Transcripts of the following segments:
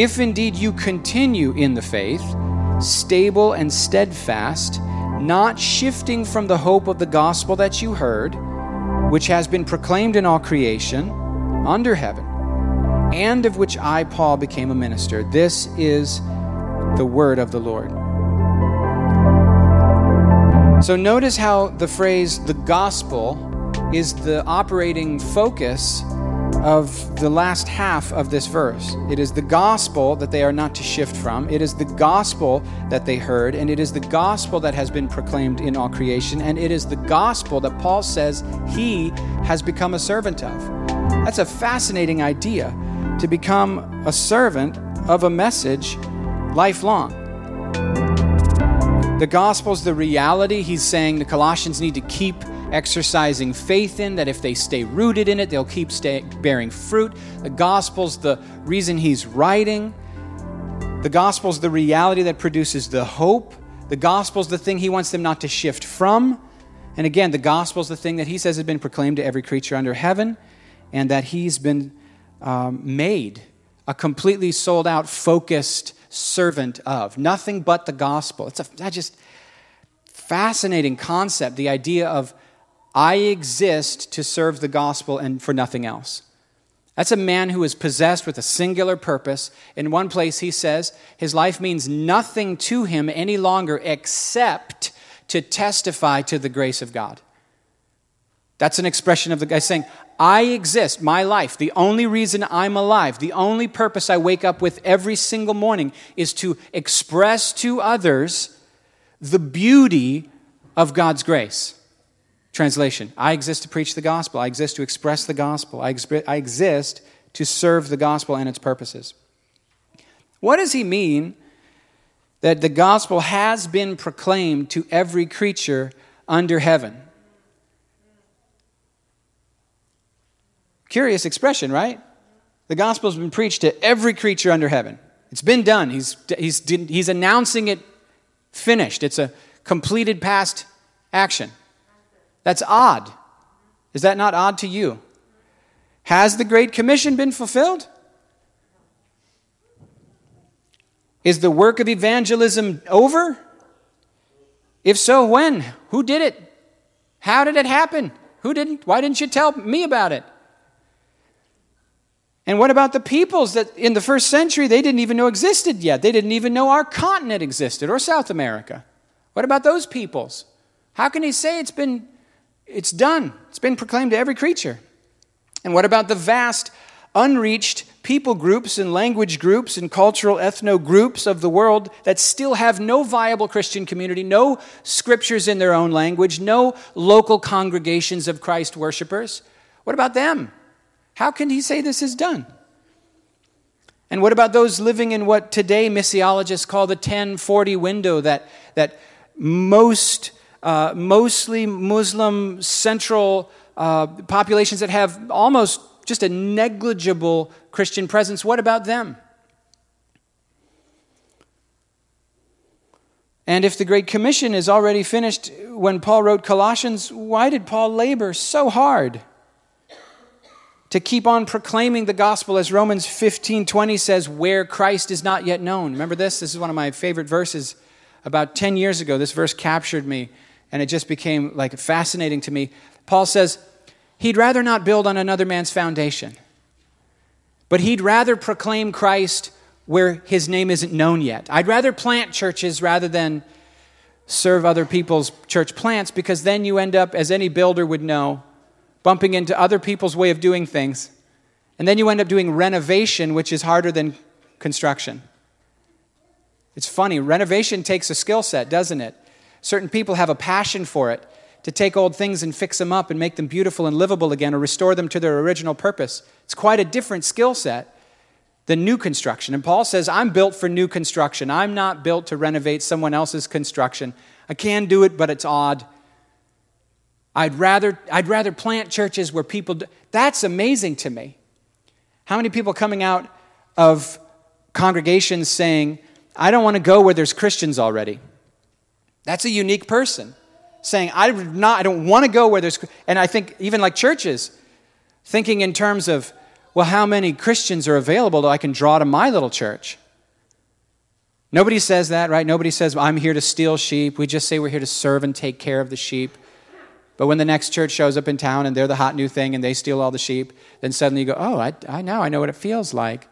If indeed you continue in the faith, stable and steadfast, not shifting from the hope of the gospel that you heard, which has been proclaimed in all creation under heaven, and of which I, Paul, became a minister. This is the word of the Lord. So notice how the phrase the gospel is the operating focus of the last half of this verse. It is the gospel that they are not to shift from. It is the gospel that they heard, and it is the gospel that has been proclaimed in all creation, and it is the gospel that Paul says he has become a servant of. That's a fascinating idea to become a servant of a message lifelong. The gospel is the reality. He's saying the Colossians need to keep exercising faith in, that if they stay rooted in it, they'll keep stay, bearing fruit. The gospel's the reason he's writing. The gospel's the reality that produces the hope. The gospel's the thing he wants them not to shift from. And again, the gospel's the thing that he says has been proclaimed to every creature under heaven, and that he's been um, made a completely sold out, focused servant of. Nothing but the gospel. It's a just fascinating concept, the idea of I exist to serve the gospel and for nothing else. That's a man who is possessed with a singular purpose. In one place, he says his life means nothing to him any longer except to testify to the grace of God. That's an expression of the guy saying, I exist, my life, the only reason I'm alive, the only purpose I wake up with every single morning is to express to others the beauty of God's grace. Translation I exist to preach the gospel. I exist to express the gospel. I, exp- I exist to serve the gospel and its purposes. What does he mean that the gospel has been proclaimed to every creature under heaven? Curious expression, right? The gospel has been preached to every creature under heaven. It's been done. He's, he's, he's announcing it finished. It's a completed past action. That's odd. Is that not odd to you? Has the Great Commission been fulfilled? Is the work of evangelism over? If so, when? Who did it? How did it happen? Who didn't? Why didn't you tell me about it? And what about the peoples that in the first century they didn't even know existed yet? They didn't even know our continent existed or South America. What about those peoples? How can he say it's been it's done. It's been proclaimed to every creature. And what about the vast, unreached people groups and language groups and cultural ethno groups of the world that still have no viable Christian community, no scriptures in their own language, no local congregations of Christ worshipers? What about them? How can he say this is done? And what about those living in what today missiologists call the 1040 window that, that most uh, mostly Muslim central uh, populations that have almost just a negligible Christian presence. What about them? And if the Great Commission is already finished when Paul wrote Colossians, why did Paul labor so hard to keep on proclaiming the gospel as Romans 15:20 says where Christ is not yet known? Remember this? This is one of my favorite verses. About 10 years ago, this verse captured me and it just became like fascinating to me. Paul says he'd rather not build on another man's foundation, but he'd rather proclaim Christ where his name isn't known yet. I'd rather plant churches rather than serve other people's church plants because then you end up, as any builder would know, bumping into other people's way of doing things. And then you end up doing renovation, which is harder than construction. It's funny, renovation takes a skill set, doesn't it? Certain people have a passion for it to take old things and fix them up and make them beautiful and livable again or restore them to their original purpose. It's quite a different skill set than new construction. And Paul says, I'm built for new construction. I'm not built to renovate someone else's construction. I can do it, but it's odd. I'd rather, I'd rather plant churches where people do. That's amazing to me. How many people coming out of congregations saying, I don't want to go where there's Christians already? That's a unique person saying, I, not, I don't want to go where there's, and I think even like churches, thinking in terms of, well, how many Christians are available that I can draw to my little church? Nobody says that, right? Nobody says, I'm here to steal sheep. We just say we're here to serve and take care of the sheep. But when the next church shows up in town and they're the hot new thing and they steal all the sheep, then suddenly you go, oh, I, I know, I know what it feels like.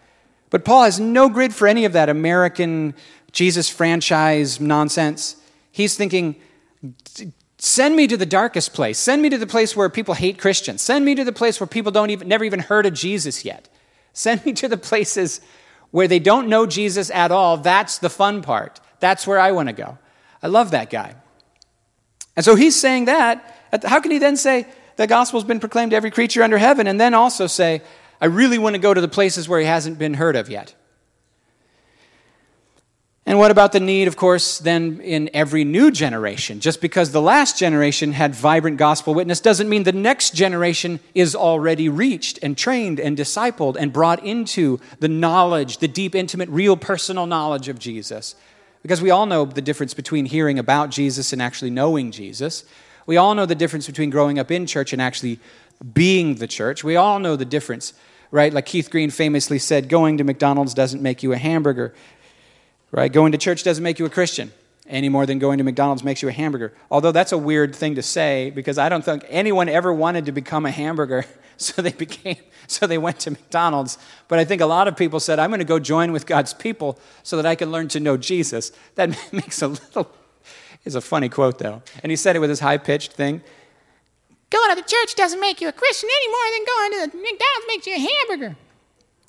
But Paul has no grid for any of that American Jesus franchise nonsense. He's thinking, send me to the darkest place. Send me to the place where people hate Christians. Send me to the place where people don't even never even heard of Jesus yet. Send me to the places where they don't know Jesus at all. That's the fun part. That's where I want to go. I love that guy. And so he's saying that. How can he then say the gospel's been proclaimed to every creature under heaven and then also say, I really want to go to the places where he hasn't been heard of yet? And what about the need, of course, then in every new generation? Just because the last generation had vibrant gospel witness doesn't mean the next generation is already reached and trained and discipled and brought into the knowledge, the deep, intimate, real personal knowledge of Jesus. Because we all know the difference between hearing about Jesus and actually knowing Jesus. We all know the difference between growing up in church and actually being the church. We all know the difference, right? Like Keith Green famously said, going to McDonald's doesn't make you a hamburger. Right? Going to church doesn't make you a Christian any more than going to McDonald's makes you a hamburger. Although that's a weird thing to say because I don't think anyone ever wanted to become a hamburger, so they became so they went to McDonald's. But I think a lot of people said, "I'm going to go join with God's people so that I can learn to know Jesus." That makes a little is a funny quote though. And he said it with his high-pitched thing. Going to the church doesn't make you a Christian any more than going to the McDonald's makes you a hamburger.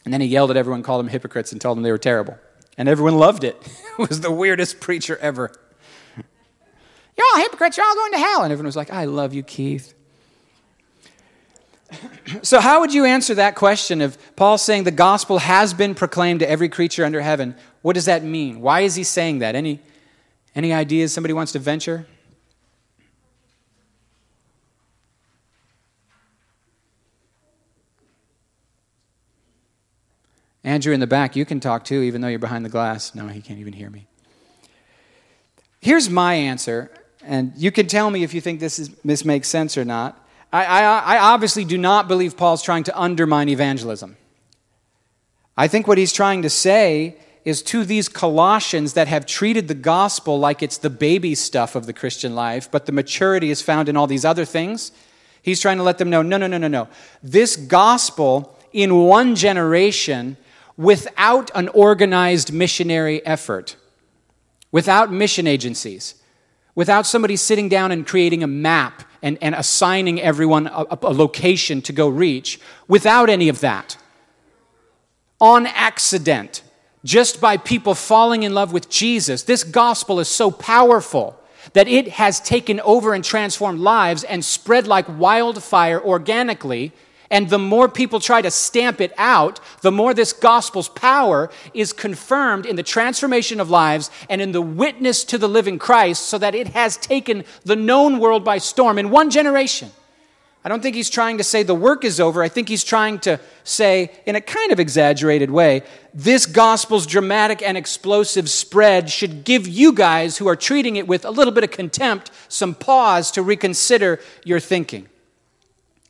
And then he yelled at everyone, called them hypocrites, and told them they were terrible and everyone loved it. it was the weirdest preacher ever. You're all hypocrites, you're all going to hell. And everyone was like, I love you, Keith. so, how would you answer that question of Paul saying the gospel has been proclaimed to every creature under heaven? What does that mean? Why is he saying that? Any, any ideas somebody wants to venture? Andrew in the back, you can talk too, even though you're behind the glass. No, he can't even hear me. Here's my answer, and you can tell me if you think this, is, this makes sense or not. I, I, I obviously do not believe Paul's trying to undermine evangelism. I think what he's trying to say is to these Colossians that have treated the gospel like it's the baby stuff of the Christian life, but the maturity is found in all these other things. He's trying to let them know no, no, no, no, no. This gospel in one generation without an organized missionary effort, without mission agencies, without somebody sitting down and creating a map and, and assigning everyone a, a location to go reach, without any of that, on accident, just by people falling in love with Jesus, this gospel is so powerful that it has taken over and transformed lives and spread like wildfire organically and the more people try to stamp it out, the more this gospel's power is confirmed in the transformation of lives and in the witness to the living Christ, so that it has taken the known world by storm in one generation. I don't think he's trying to say the work is over. I think he's trying to say, in a kind of exaggerated way, this gospel's dramatic and explosive spread should give you guys who are treating it with a little bit of contempt some pause to reconsider your thinking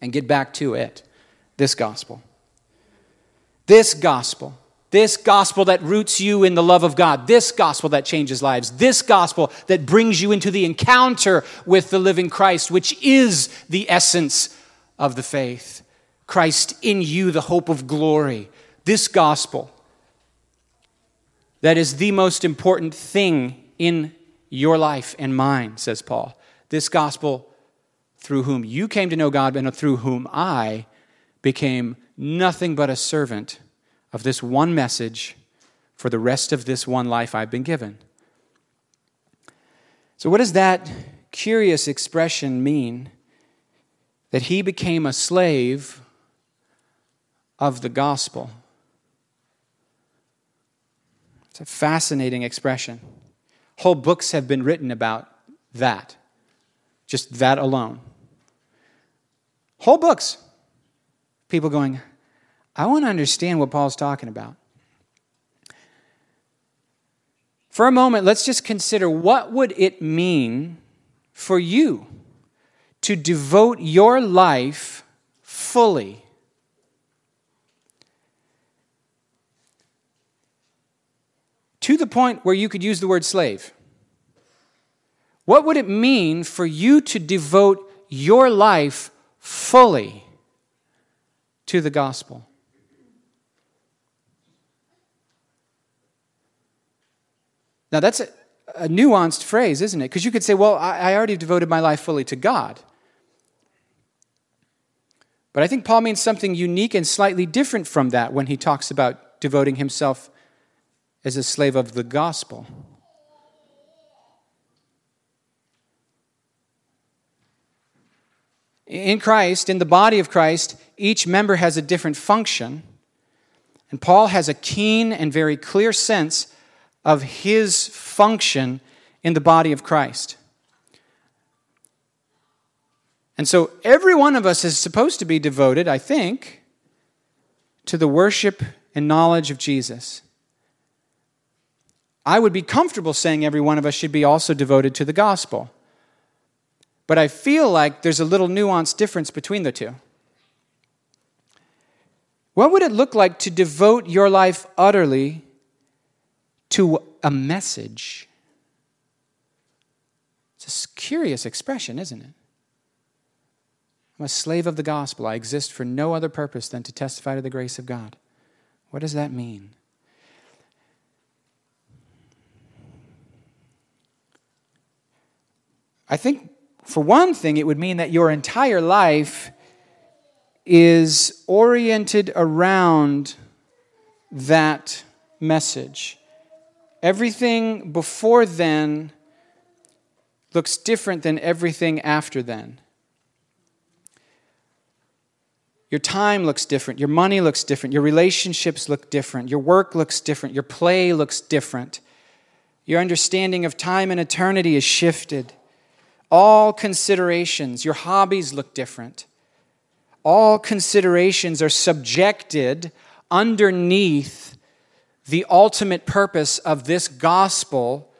and get back to it. This gospel. This gospel. This gospel that roots you in the love of God. This gospel that changes lives. This gospel that brings you into the encounter with the living Christ, which is the essence of the faith. Christ in you, the hope of glory. This gospel that is the most important thing in your life and mine, says Paul. This gospel through whom you came to know God and through whom I became nothing but a servant of this one message for the rest of this one life I've been given. So, what does that curious expression mean? That he became a slave of the gospel. It's a fascinating expression. Whole books have been written about that, just that alone. Whole books people going, I want to understand what Paul's talking about. For a moment, let's just consider what would it mean for you to devote your life fully to the point where you could use the word slave. What would it mean for you to devote your life fully to the gospel? Now, that's a, a nuanced phrase, isn't it? Because you could say, well, I, I already devoted my life fully to God. But I think Paul means something unique and slightly different from that when he talks about devoting himself as a slave of the gospel. In Christ, in the body of Christ, each member has a different function. And Paul has a keen and very clear sense of his function in the body of Christ. And so every one of us is supposed to be devoted, I think, to the worship and knowledge of Jesus. I would be comfortable saying every one of us should be also devoted to the gospel. But I feel like there's a little nuanced difference between the two. What would it look like to devote your life utterly to a message? It's a curious expression, isn't it? I'm a slave of the gospel. I exist for no other purpose than to testify to the grace of God. What does that mean? I think, for one thing, it would mean that your entire life is oriented around that message. Everything before then looks different than everything after then. Your time looks different. Your money looks different. Your relationships look different. Your work looks different. Your play looks different. Your understanding of time and eternity is shifted. All considerations, your hobbies look different. All considerations are subjected underneath the ultimate purpose of this gospel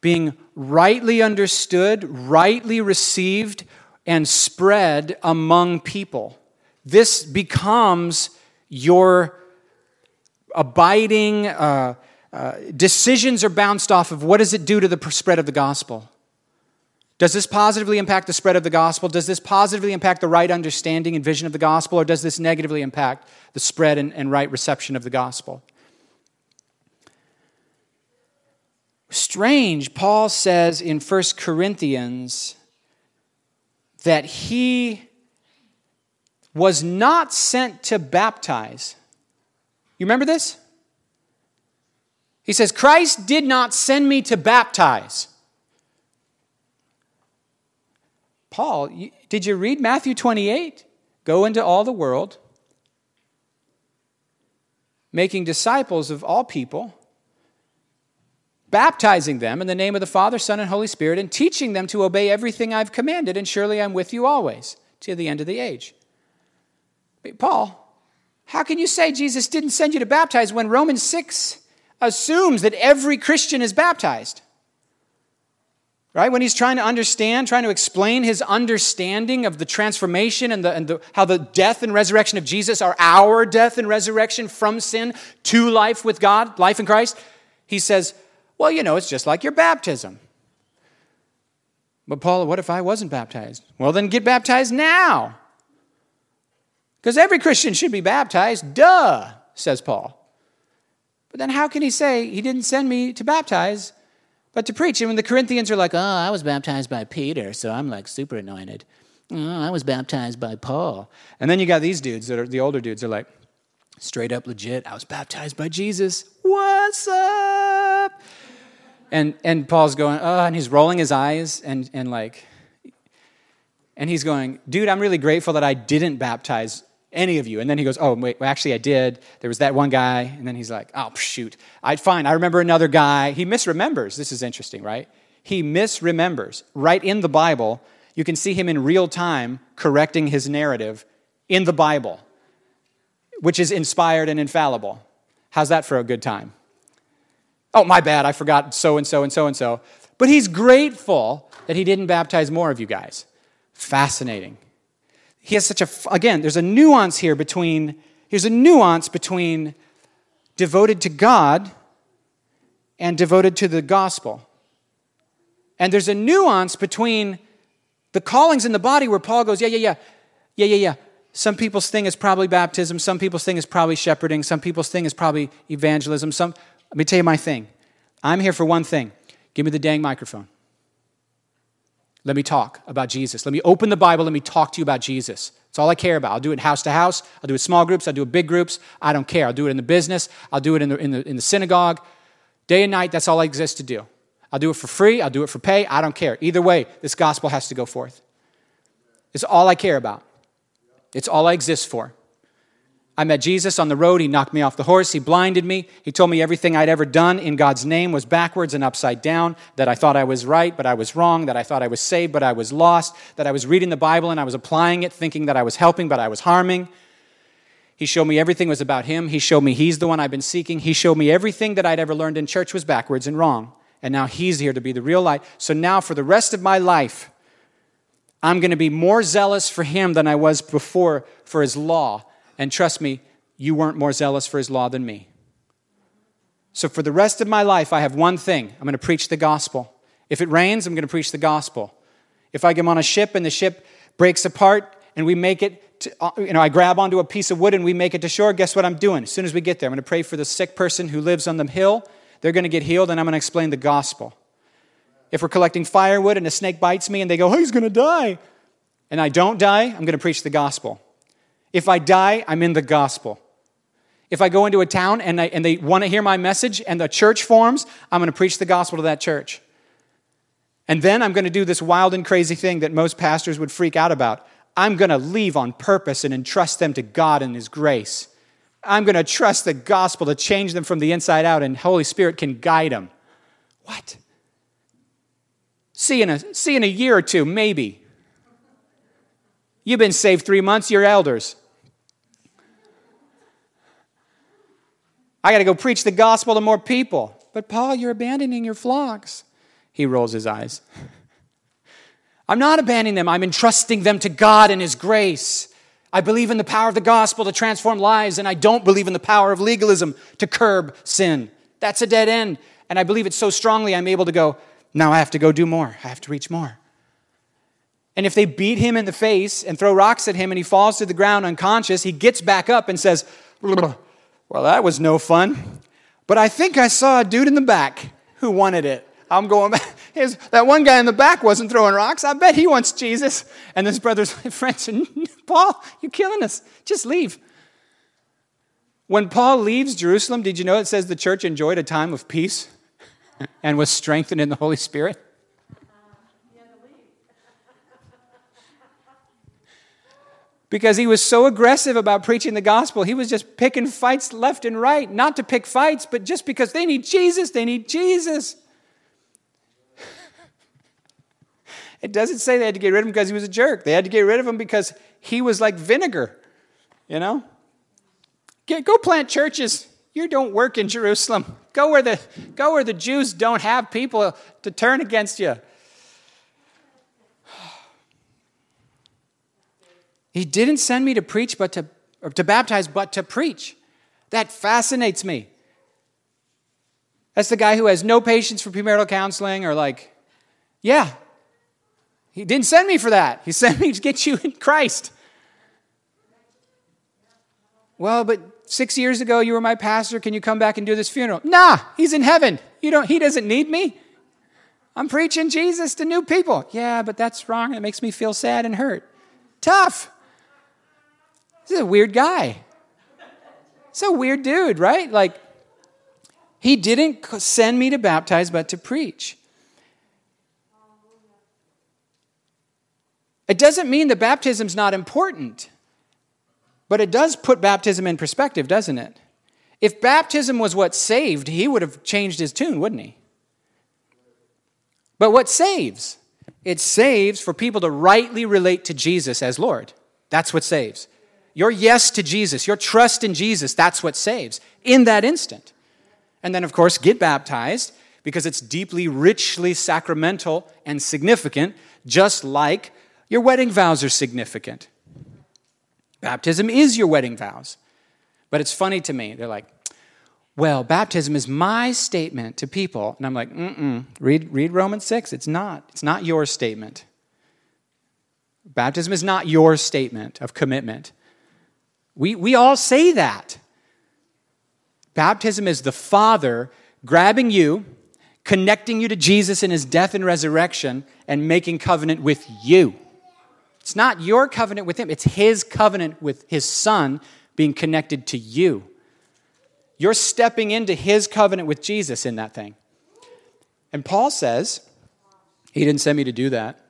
being rightly understood, rightly received, and spread among people. This becomes your abiding uh, uh, decisions are bounced off of what does it do to the spread of the gospel? Does this positively impact the spread of the gospel? Does this positively impact the right understanding and vision of the gospel? Or does this negatively impact the spread and, and right reception of the gospel? Strange, Paul says in 1 Corinthians that he was not sent to baptize. You remember this? He says, Christ did not send me to baptize. Paul, did you read Matthew 28? Go into all the world, making disciples of all people, baptizing them in the name of the Father, Son, and Holy Spirit, and teaching them to obey everything I've commanded, and surely I'm with you always to the end of the age. Paul, how can you say Jesus didn't send you to baptize when Romans 6 assumes that every Christian is baptized? Right? When he's trying to understand, trying to explain his understanding of the transformation and, the, and the, how the death and resurrection of Jesus are our death and resurrection from sin to life with God, life in Christ, he says, Well, you know, it's just like your baptism. But, Paul, what if I wasn't baptized? Well, then get baptized now. Because every Christian should be baptized. Duh, says Paul. But then how can he say he didn't send me to baptize, but to preach? And when the Corinthians are like, oh, I was baptized by Peter, so I'm like super anointed. Oh, I was baptized by Paul. And then you got these dudes that are the older dudes are like, straight up legit, I was baptized by Jesus. What's up? And and Paul's going, oh, and he's rolling his eyes and and like and he's going, dude, I'm really grateful that I didn't baptize any of you. And then he goes, oh, wait, well, actually, I did. There was that one guy. And then he's like, oh, shoot. I fine. I remember another guy. He misremembers. This is interesting, right? He misremembers. Right in the Bible, you can see him in real time correcting his narrative in the Bible, which is inspired and infallible. How's that for a good time? Oh, my bad. I forgot so and so and so and so. But he's grateful that he didn't baptize more of you guys. Fascinating he has such a, again, there's a nuance here between, here's a nuance between devoted to God and devoted to the gospel. And there's a nuance between the callings in the body where Paul goes, yeah, yeah, yeah, yeah, yeah, yeah. Some people's thing is probably baptism. Some people's thing is probably shepherding. Some people's thing is probably evangelism. Some, let me tell you my thing. I'm here for one thing. Give me the dang microphone. Let me talk about Jesus. Let me open the Bible. Let me talk to you about Jesus. It's all I care about. I'll do it house to house. I'll do it small groups. I'll do it big groups. I don't care. I'll do it in the business. I'll do it in the, in the, in the synagogue. Day and night, that's all I exist to do. I'll do it for free. I'll do it for pay. I don't care. Either way, this gospel has to go forth. It's all I care about. It's all I exist for. I met Jesus on the road. He knocked me off the horse. He blinded me. He told me everything I'd ever done in God's name was backwards and upside down, that I thought I was right, but I was wrong, that I thought I was saved, but I was lost, that I was reading the Bible and I was applying it, thinking that I was helping, but I was harming. He showed me everything was about Him. He showed me He's the one I've been seeking. He showed me everything that I'd ever learned in church was backwards and wrong. And now He's here to be the real light. So now, for the rest of my life, I'm going to be more zealous for Him than I was before for His law. And trust me, you weren't more zealous for his law than me. So for the rest of my life, I have one thing I'm going to preach the gospel. If it rains, I'm going to preach the gospel. If I get on a ship and the ship breaks apart and we make it, to, uh, you know, I grab onto a piece of wood and we make it to shore, guess what I'm doing? As soon as we get there, I'm going to pray for the sick person who lives on the hill. They're going to get healed and I'm going to explain the gospel. If we're collecting firewood and a snake bites me and they go, oh, he's going to die, and I don't die, I'm going to preach the gospel. If I die, I'm in the gospel. If I go into a town and, I, and they want to hear my message and the church forms, I'm going to preach the gospel to that church. And then I'm going to do this wild and crazy thing that most pastors would freak out about. I'm going to leave on purpose and entrust them to God and His grace. I'm going to trust the gospel to change them from the inside out, and Holy Spirit can guide them. What? See in a, see in a year or two, maybe. You've been saved three months, you're elders. I got to go preach the gospel to more people. But Paul, you're abandoning your flocks. He rolls his eyes. I'm not abandoning them, I'm entrusting them to God and His grace. I believe in the power of the gospel to transform lives, and I don't believe in the power of legalism to curb sin. That's a dead end. And I believe it so strongly, I'm able to go, now I have to go do more. I have to reach more. And if they beat him in the face and throw rocks at him and he falls to the ground unconscious, he gets back up and says, well, that was no fun. But I think I saw a dude in the back who wanted it. I'm going back. His, that one guy in the back wasn't throwing rocks. I bet he wants Jesus. And his brother's friends said, Paul, you're killing us. Just leave. When Paul leaves Jerusalem, did you know it says the church enjoyed a time of peace and was strengthened in the Holy Spirit? Because he was so aggressive about preaching the gospel. He was just picking fights left and right, not to pick fights, but just because they need Jesus, they need Jesus. it doesn't say they had to get rid of him because he was a jerk. They had to get rid of him because he was like vinegar, you know? Get, go plant churches. You don't work in Jerusalem. Go where the, go where the Jews don't have people to turn against you. He didn't send me to preach, but to, or to baptize, but to preach. That fascinates me. That's the guy who has no patience for premarital counseling or like, yeah, he didn't send me for that. He sent me to get you in Christ. Well, but six years ago you were my pastor. Can you come back and do this funeral? Nah, he's in heaven. You don't, he doesn't need me. I'm preaching Jesus to new people. Yeah, but that's wrong. It makes me feel sad and hurt. Tough. Is a weird guy. It's a weird dude, right? Like, he didn't send me to baptize, but to preach. It doesn't mean that baptism's not important, but it does put baptism in perspective, doesn't it? If baptism was what saved, he would have changed his tune, wouldn't he? But what saves? It saves for people to rightly relate to Jesus as Lord. That's what saves. Your yes to Jesus, your trust in Jesus, that's what saves in that instant. And then, of course, get baptized because it's deeply, richly sacramental and significant, just like your wedding vows are significant. Baptism is your wedding vows. But it's funny to me. They're like, well, baptism is my statement to people. And I'm like, mm-mm. Read, read Romans 6. It's not. It's not your statement. Baptism is not your statement of commitment. We, we all say that. Baptism is the Father grabbing you, connecting you to Jesus in his death and resurrection, and making covenant with you. It's not your covenant with him, it's his covenant with his Son being connected to you. You're stepping into his covenant with Jesus in that thing. And Paul says, he didn't send me to do that.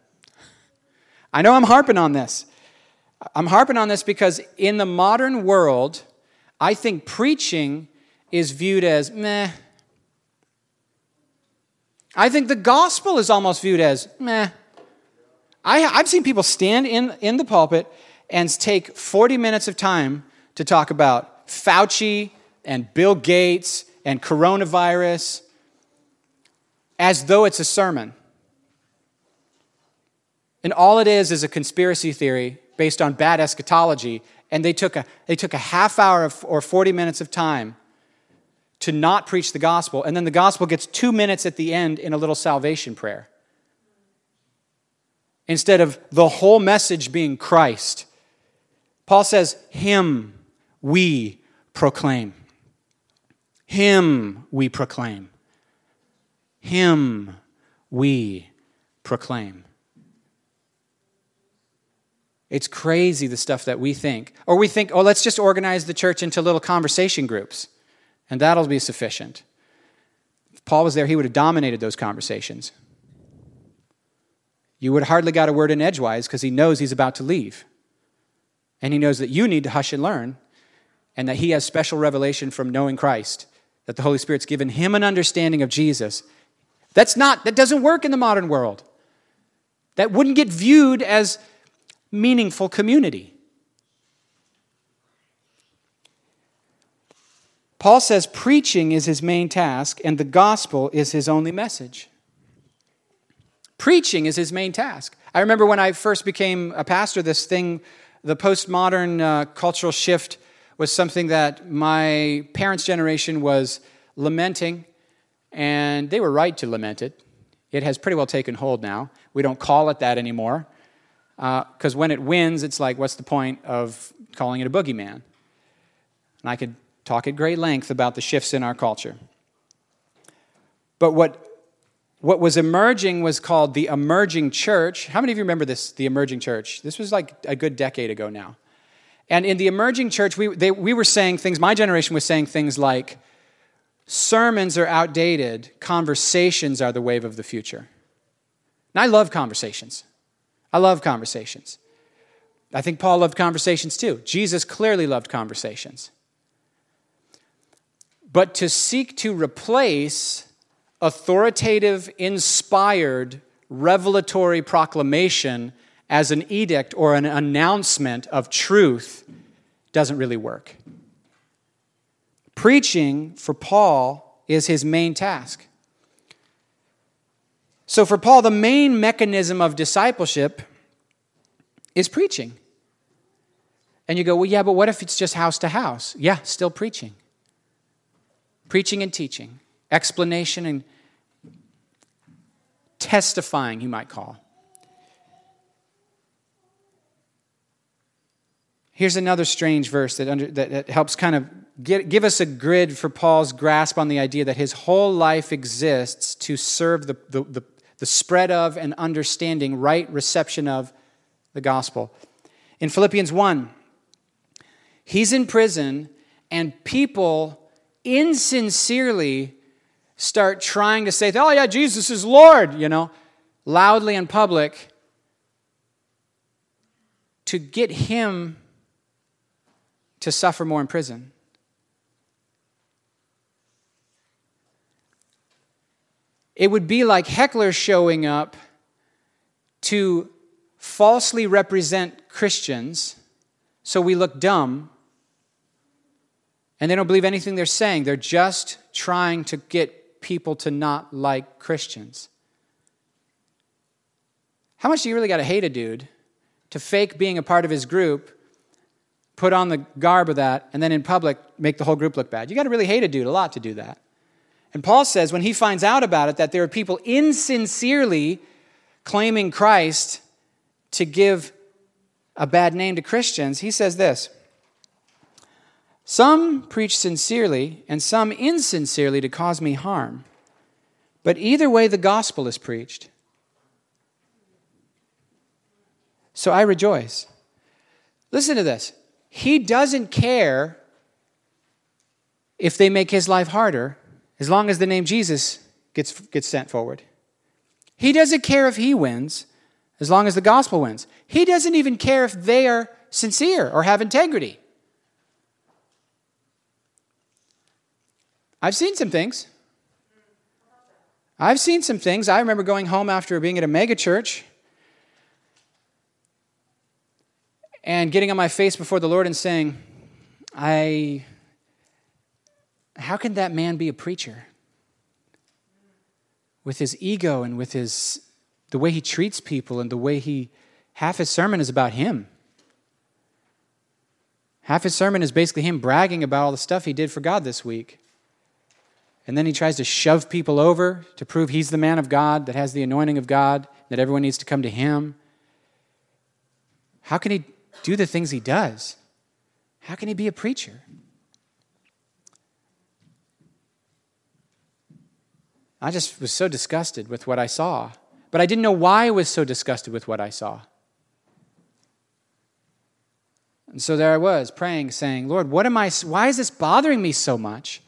I know I'm harping on this. I'm harping on this because in the modern world, I think preaching is viewed as meh. I think the gospel is almost viewed as meh. I, have seen people stand in, in the pulpit and take 40 minutes of time to talk about Fauci and Bill Gates and coronavirus as though it's a sermon. And all it is is a conspiracy theory based on bad eschatology. And they took a, they took a half hour or 40 minutes of time to not preach the gospel. And then the gospel gets two minutes at the end in a little salvation prayer. Instead of the whole message being Christ. Paul says, Him we proclaim. Him we proclaim. Him we proclaim. It's crazy the stuff that we think. Or we think, oh, let's just organize the church into little conversation groups, and that'll be sufficient. If Paul was there, he would have dominated those conversations. You would hardly got a word in edgewise because he knows he's about to leave. And he knows that you need to hush and learn, and that he has special revelation from knowing Christ, that the Holy Spirit's given him an understanding of Jesus. That's not, that doesn't work in the modern world. That wouldn't get viewed as meaningful community. Paul says preaching is his main task and the gospel is his only message. Preaching is his main task. I remember when I first became a pastor, this thing, the postmodern uh, cultural shift, was something that my parents' generation was lamenting, and they were right to lament it. It has pretty well taken hold now. We don't call it that anymore. Because uh, when it wins, it's like, what's the point of calling it a boogeyman? And I could talk at great length about the shifts in our culture. But what, what was emerging was called the emerging church. How many of you remember this, the emerging church? This was like a good decade ago now. And in the emerging church, we, they, we were saying things, my generation was saying things like, sermons are outdated, conversations are the wave of the future. And I love conversations. I love conversations. I think Paul loved conversations too. Jesus clearly loved conversations. But to seek to replace authoritative, inspired, revelatory proclamation as an edict or an announcement of truth doesn't really work. Preaching for Paul is his main task. So, for Paul, the main mechanism of discipleship is preaching. And you go, well, yeah, but what if it's just house to house? Yeah, still preaching. Preaching and teaching, explanation and testifying, you might call. Here's another strange verse that, under, that, that helps kind of get, give us a grid for Paul's grasp on the idea that his whole life exists to serve the, the, the, the spread of and understanding, right reception of the gospel. In Philippians 1, he's in prison, and people insincerely start trying to say, Oh, yeah, Jesus is Lord, you know, loudly in public to get him to suffer more in prison. It would be like hecklers showing up to falsely represent Christians so we look dumb and they don't believe anything they're saying. They're just trying to get people to not like Christians. How much do you really got to hate a dude to fake being a part of his group, put on the garb of that, and then in public make the whole group look bad. You got to really hate a dude a lot to do that. And Paul says when he finds out about it that there are people insincerely claiming Christ to give a bad name to Christians, he says this Some preach sincerely, and some insincerely to cause me harm. But either way, the gospel is preached. So I rejoice. Listen to this. He doesn't care if they make his life harder as long as the name Jesus gets, gets sent forward. He doesn't care if he wins as long as the gospel wins. He doesn't even care if they are sincere or have integrity. I've seen some things. I've seen some things. I remember going home after being at a mega church and getting on my face before the Lord and saying, I, how can that man be a preacher? With his ego and with his, the way he treats people and the way he, half his sermon is about him. Half his sermon is basically him bragging about all the stuff he did for God this week. And then he tries to shove people over to prove he's the man of God that has the anointing of God, that everyone needs to come to him. How can he do the things he does? How can he be a preacher? I just was so disgusted with what I saw. But I didn't know why I was so disgusted with what I saw. And so there I was praying, saying, Lord, what am I, why is this bothering me so much?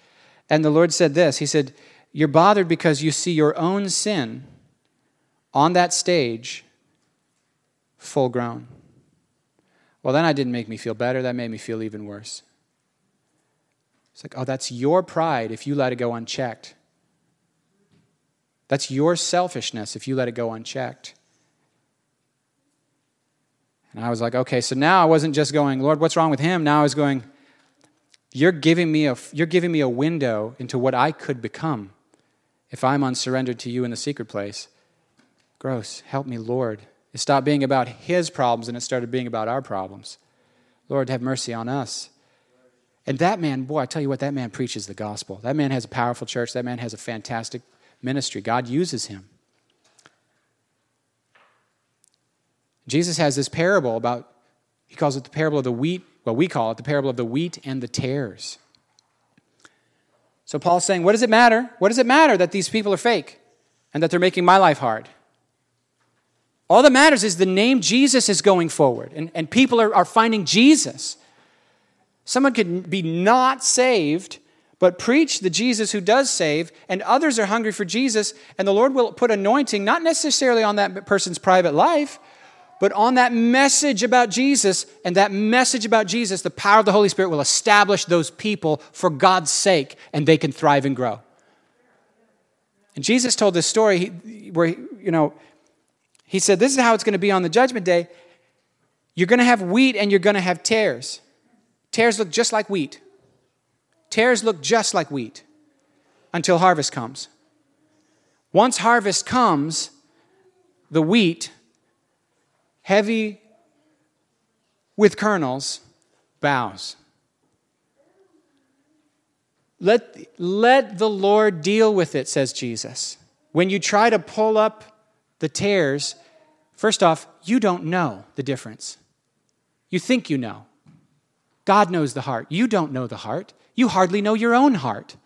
And the Lord said this He said, You're bothered because you see your own sin on that stage full grown. Well, then I didn't make me feel better. That made me feel even worse. It's like, oh, that's your pride if you let it go unchecked. That's your selfishness if you let it go unchecked. And I was like, okay, so now I wasn't just going, Lord, what's wrong with him? Now I was going, you're giving me a, you're giving me a window into what I could become if I'm unsurrendered to you in the secret place. Gross. Help me, Lord. It stopped being about his problems and it started being about our problems. Lord, have mercy on us. And that man, boy, I tell you what, that man preaches the gospel. That man has a powerful church. That man has a fantastic ministry. God uses him. Jesus has this parable about, he calls it the parable of the wheat. Well, we call it the parable of the wheat and the tares. So Paul's saying, what does it matter? What does it matter that these people are fake and that they're making my life hard? All that matters is the name Jesus is going forward, and, and people are, are finding Jesus. Someone could be not saved, but preach the Jesus who does save, and others are hungry for Jesus, and the Lord will put anointing, not necessarily on that person's private life, but on that message about Jesus, and that message about Jesus, the power of the Holy Spirit will establish those people for God's sake, and they can thrive and grow. And Jesus told this story where, you know, he said, This is how it's going to be on the judgment day. You're going to have wheat and you're going to have tares. Tares look just like wheat. Tares look just like wheat until harvest comes. Once harvest comes, the wheat, heavy with kernels, bows. Let, let the Lord deal with it, says Jesus. When you try to pull up the tares, first off, you don't know the difference. You think you know. God knows the heart. You don't know the heart. You hardly know your own heart.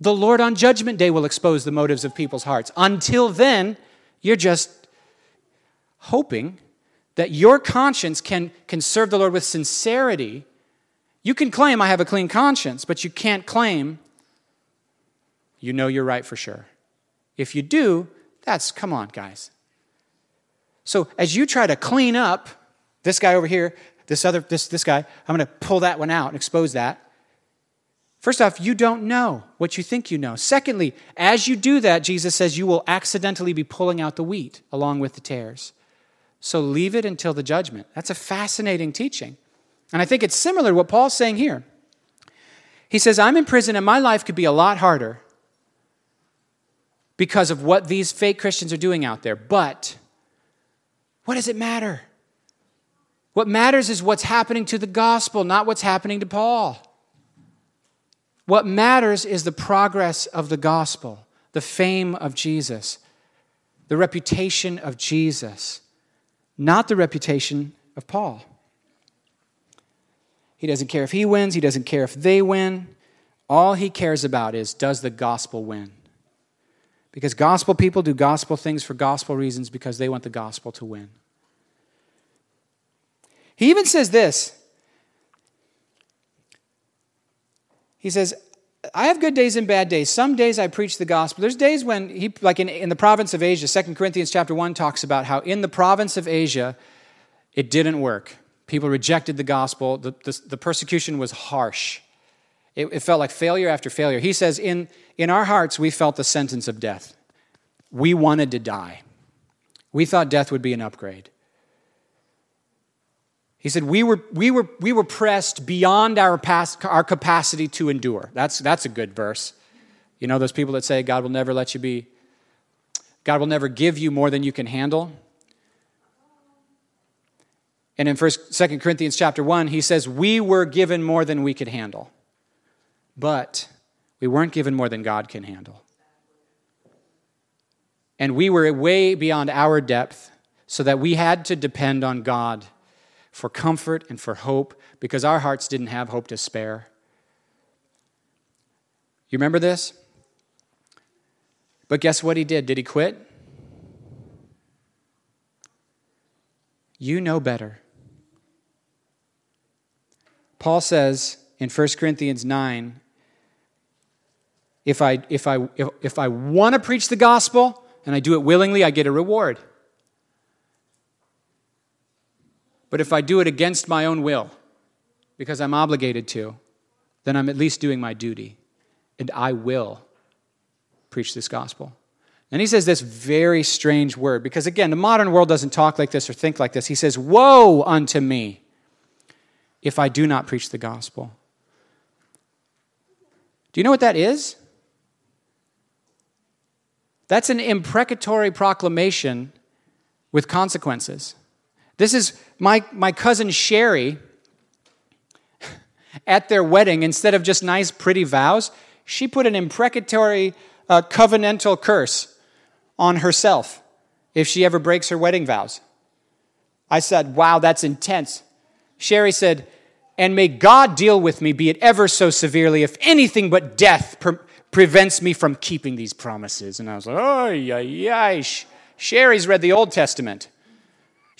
The Lord on Judgment Day will expose the motives of people's hearts. Until then, you're just hoping that your conscience can, can serve the Lord with sincerity. You can claim, I have a clean conscience, but you can't claim you know you're right for sure. If you do, that's, come on, guys. So as you try to clean up this guy over here, this other, this, this guy, I'm going to pull that one out and expose that. First off, you don't know what you think you know. Secondly, as you do that, Jesus says you will accidentally be pulling out the wheat along with the tares. So leave it until the judgment. That's a fascinating teaching. And I think it's similar to what Paul's saying here. He says, I'm in prison and my life could be a lot harder because of what these fake Christians are doing out there. But what does it matter? What matters is what's happening to the gospel, not what's happening to Paul. What matters is the progress of the gospel, the fame of Jesus, the reputation of Jesus, not the reputation of Paul. He doesn't care if he wins, he doesn't care if they win. All he cares about is does the gospel win? Because gospel people do gospel things for gospel reasons because they want the gospel to win. He even says this. He says, I have good days and bad days. Some days I preach the gospel. There's days when he, like in, in the province of Asia, 2 Corinthians chapter 1 talks about how in the province of Asia, it didn't work. People rejected the gospel. The, the, the persecution was harsh. It, it felt like failure after failure. He says, in, in our hearts, we felt the sentence of death. We wanted to die. We thought death would be an upgrade. He said, we were, we were, we were pressed beyond our, past, our capacity to endure. That's, that's a good verse. You know those people that say God will never let you be, God will never give you more than you can handle? And in 1st, 2 Corinthians chapter 1, he says, We were given more than we could handle, but we weren't given more than God can handle. And we were way beyond our depth, so that we had to depend on God for comfort and for hope because our hearts didn't have hope to spare. You remember this? But guess what he did? Did he quit? You know better. Paul says in 1 Corinthians 9 if I, if I, if, if I want to preach the gospel and I do it willingly, I get a reward. But if I do it against my own will, because I'm obligated to, then I'm at least doing my duty. And I will preach this gospel. And he says this very strange word, because again, the modern world doesn't talk like this or think like this. He says, Woe unto me if I do not preach the gospel. Do you know what that is? That's an imprecatory proclamation with consequences. This is my, my cousin Sherry at their wedding, instead of just nice, pretty vows, she put an imprecatory uh, covenantal curse on herself if she ever breaks her wedding vows. I said, Wow, that's intense. Sherry said, And may God deal with me, be it ever so severely, if anything but death pre- prevents me from keeping these promises. And I was like, Oh, yeah, yeah. Sherry's read the Old Testament.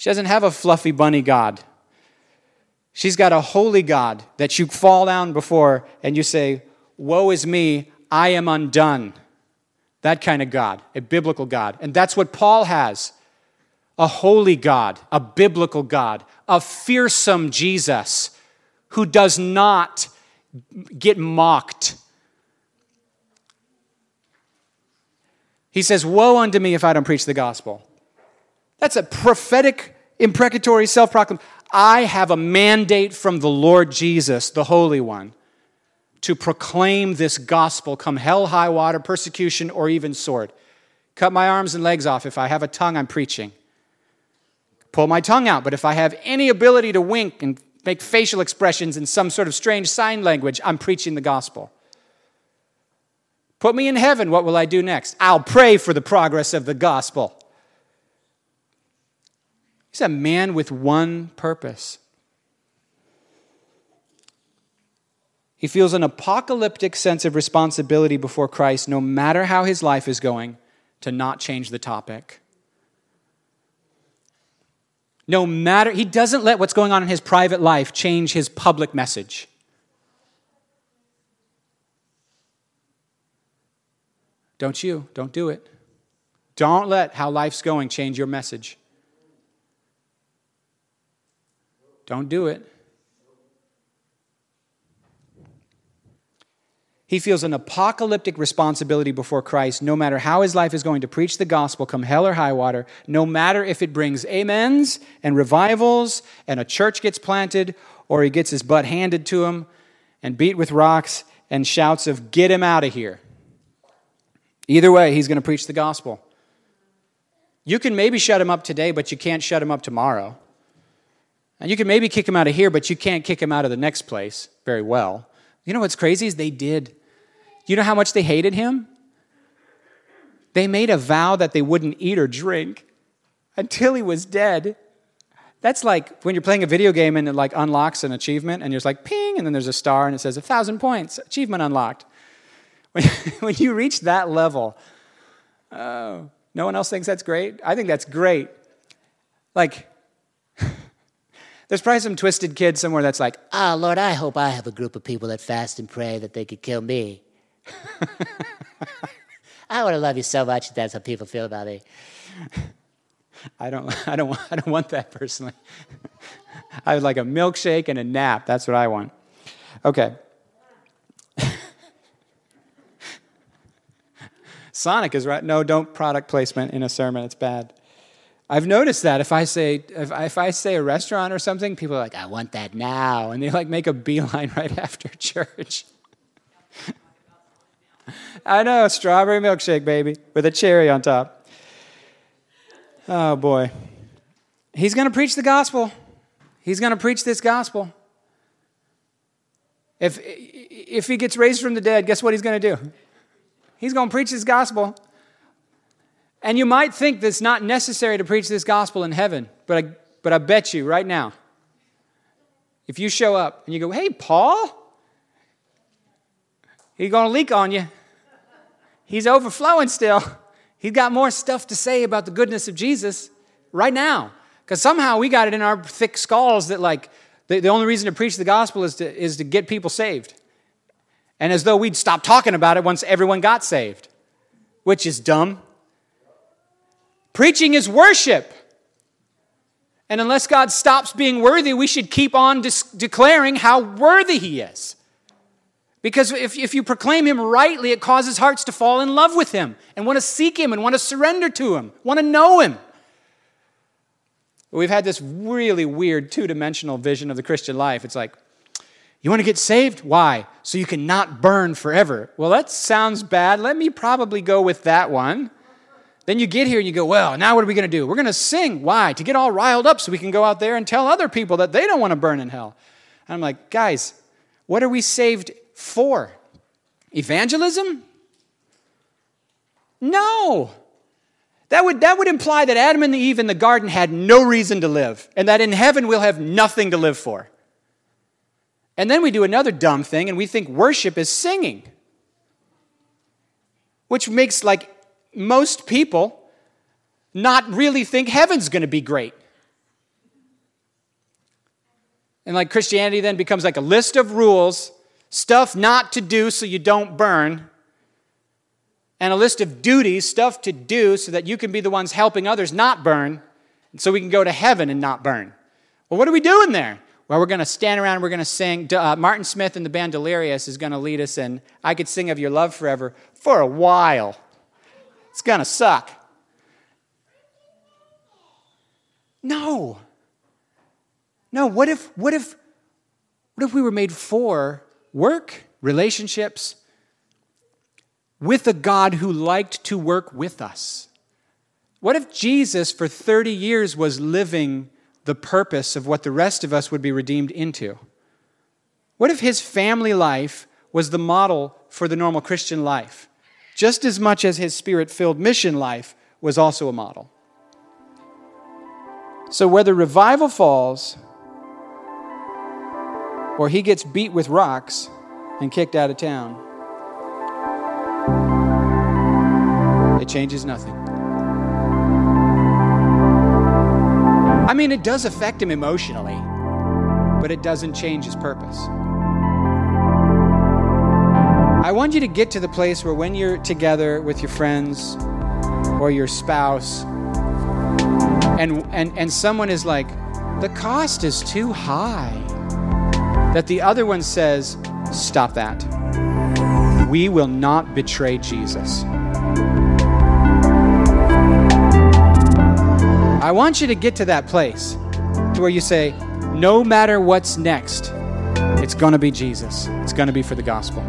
She doesn't have a fluffy bunny God. She's got a holy God that you fall down before and you say, Woe is me, I am undone. That kind of God, a biblical God. And that's what Paul has a holy God, a biblical God, a fearsome Jesus who does not get mocked. He says, Woe unto me if I don't preach the gospel. That's a prophetic, imprecatory self proclamation. I have a mandate from the Lord Jesus, the Holy One, to proclaim this gospel, come hell, high water, persecution, or even sword. Cut my arms and legs off. If I have a tongue, I'm preaching. Pull my tongue out. But if I have any ability to wink and make facial expressions in some sort of strange sign language, I'm preaching the gospel. Put me in heaven. What will I do next? I'll pray for the progress of the gospel. He's a man with one purpose. He feels an apocalyptic sense of responsibility before Christ, no matter how his life is going, to not change the topic. No matter, he doesn't let what's going on in his private life change his public message. Don't you? Don't do it. Don't let how life's going change your message. Don't do it. He feels an apocalyptic responsibility before Christ, no matter how his life is going to preach the gospel, come hell or high water, no matter if it brings amens and revivals and a church gets planted or he gets his butt handed to him and beat with rocks and shouts of, Get him out of here. Either way, he's going to preach the gospel. You can maybe shut him up today, but you can't shut him up tomorrow. And you can maybe kick him out of here, but you can't kick him out of the next place very well. You know what's crazy is they did. You know how much they hated him? They made a vow that they wouldn't eat or drink until he was dead. That's like when you're playing a video game and it like unlocks an achievement and you're just like ping and then there's a star and it says a thousand points, achievement unlocked. When, when you reach that level, oh, no one else thinks that's great? I think that's great. Like, there's probably some twisted kid somewhere that's like, Oh, Lord, I hope I have a group of people that fast and pray that they could kill me. I want to love you so much that that's how people feel about me. I don't, I don't, I don't want that personally. I would like a milkshake and a nap. That's what I want. Okay. Sonic is right. No, don't product placement in a sermon. It's bad. I've noticed that if I say if I, if I say a restaurant or something, people are like, "I want that now," and they like make a beeline right after church. I know, strawberry milkshake, baby, with a cherry on top. Oh boy, he's going to preach the gospel. He's going to preach this gospel. If if he gets raised from the dead, guess what he's going to do? He's going to preach this gospel. And you might think that it's not necessary to preach this gospel in heaven, but I, but I bet you right now, if you show up and you go, hey, Paul, he's going to leak on you. He's overflowing still. He's got more stuff to say about the goodness of Jesus right now. Because somehow we got it in our thick skulls that, like, the, the only reason to preach the gospel is to, is to get people saved. And as though we'd stop talking about it once everyone got saved, which is dumb. Preaching is worship. And unless God stops being worthy, we should keep on declaring how worthy He is. Because if, if you proclaim Him rightly, it causes hearts to fall in love with Him and want to seek Him and want to surrender to Him, want to know Him. We've had this really weird two dimensional vision of the Christian life. It's like, you want to get saved? Why? So you can not burn forever. Well, that sounds bad. Let me probably go with that one. Then you get here and you go, well, now what are we going to do? We're going to sing. Why? To get all riled up so we can go out there and tell other people that they don't want to burn in hell. And I'm like, guys, what are we saved for? Evangelism? No. That would, that would imply that Adam and Eve in the garden had no reason to live, and that in heaven we'll have nothing to live for. And then we do another dumb thing, and we think worship is singing, which makes like most people not really think heaven's going to be great. And like Christianity then becomes like a list of rules, stuff not to do so you don't burn, and a list of duties, stuff to do so that you can be the ones helping others not burn, so we can go to heaven and not burn. Well, what are we doing there? Well, we're going to stand around we're going to sing. Uh, Martin Smith and the band Delirious is going to lead us in I Could Sing of Your Love Forever for a while. It's going to suck. No. No, what if what if what if we were made for work, relationships with a God who liked to work with us? What if Jesus for 30 years was living the purpose of what the rest of us would be redeemed into? What if his family life was the model for the normal Christian life? Just as much as his spirit filled mission life was also a model. So, whether revival falls or he gets beat with rocks and kicked out of town, it changes nothing. I mean, it does affect him emotionally, but it doesn't change his purpose. I want you to get to the place where when you're together with your friends or your spouse and, and, and someone is like, the cost is too high, that the other one says, stop that. We will not betray Jesus. I want you to get to that place to where you say, no matter what's next, it's going to be Jesus. It's going to be for the gospel.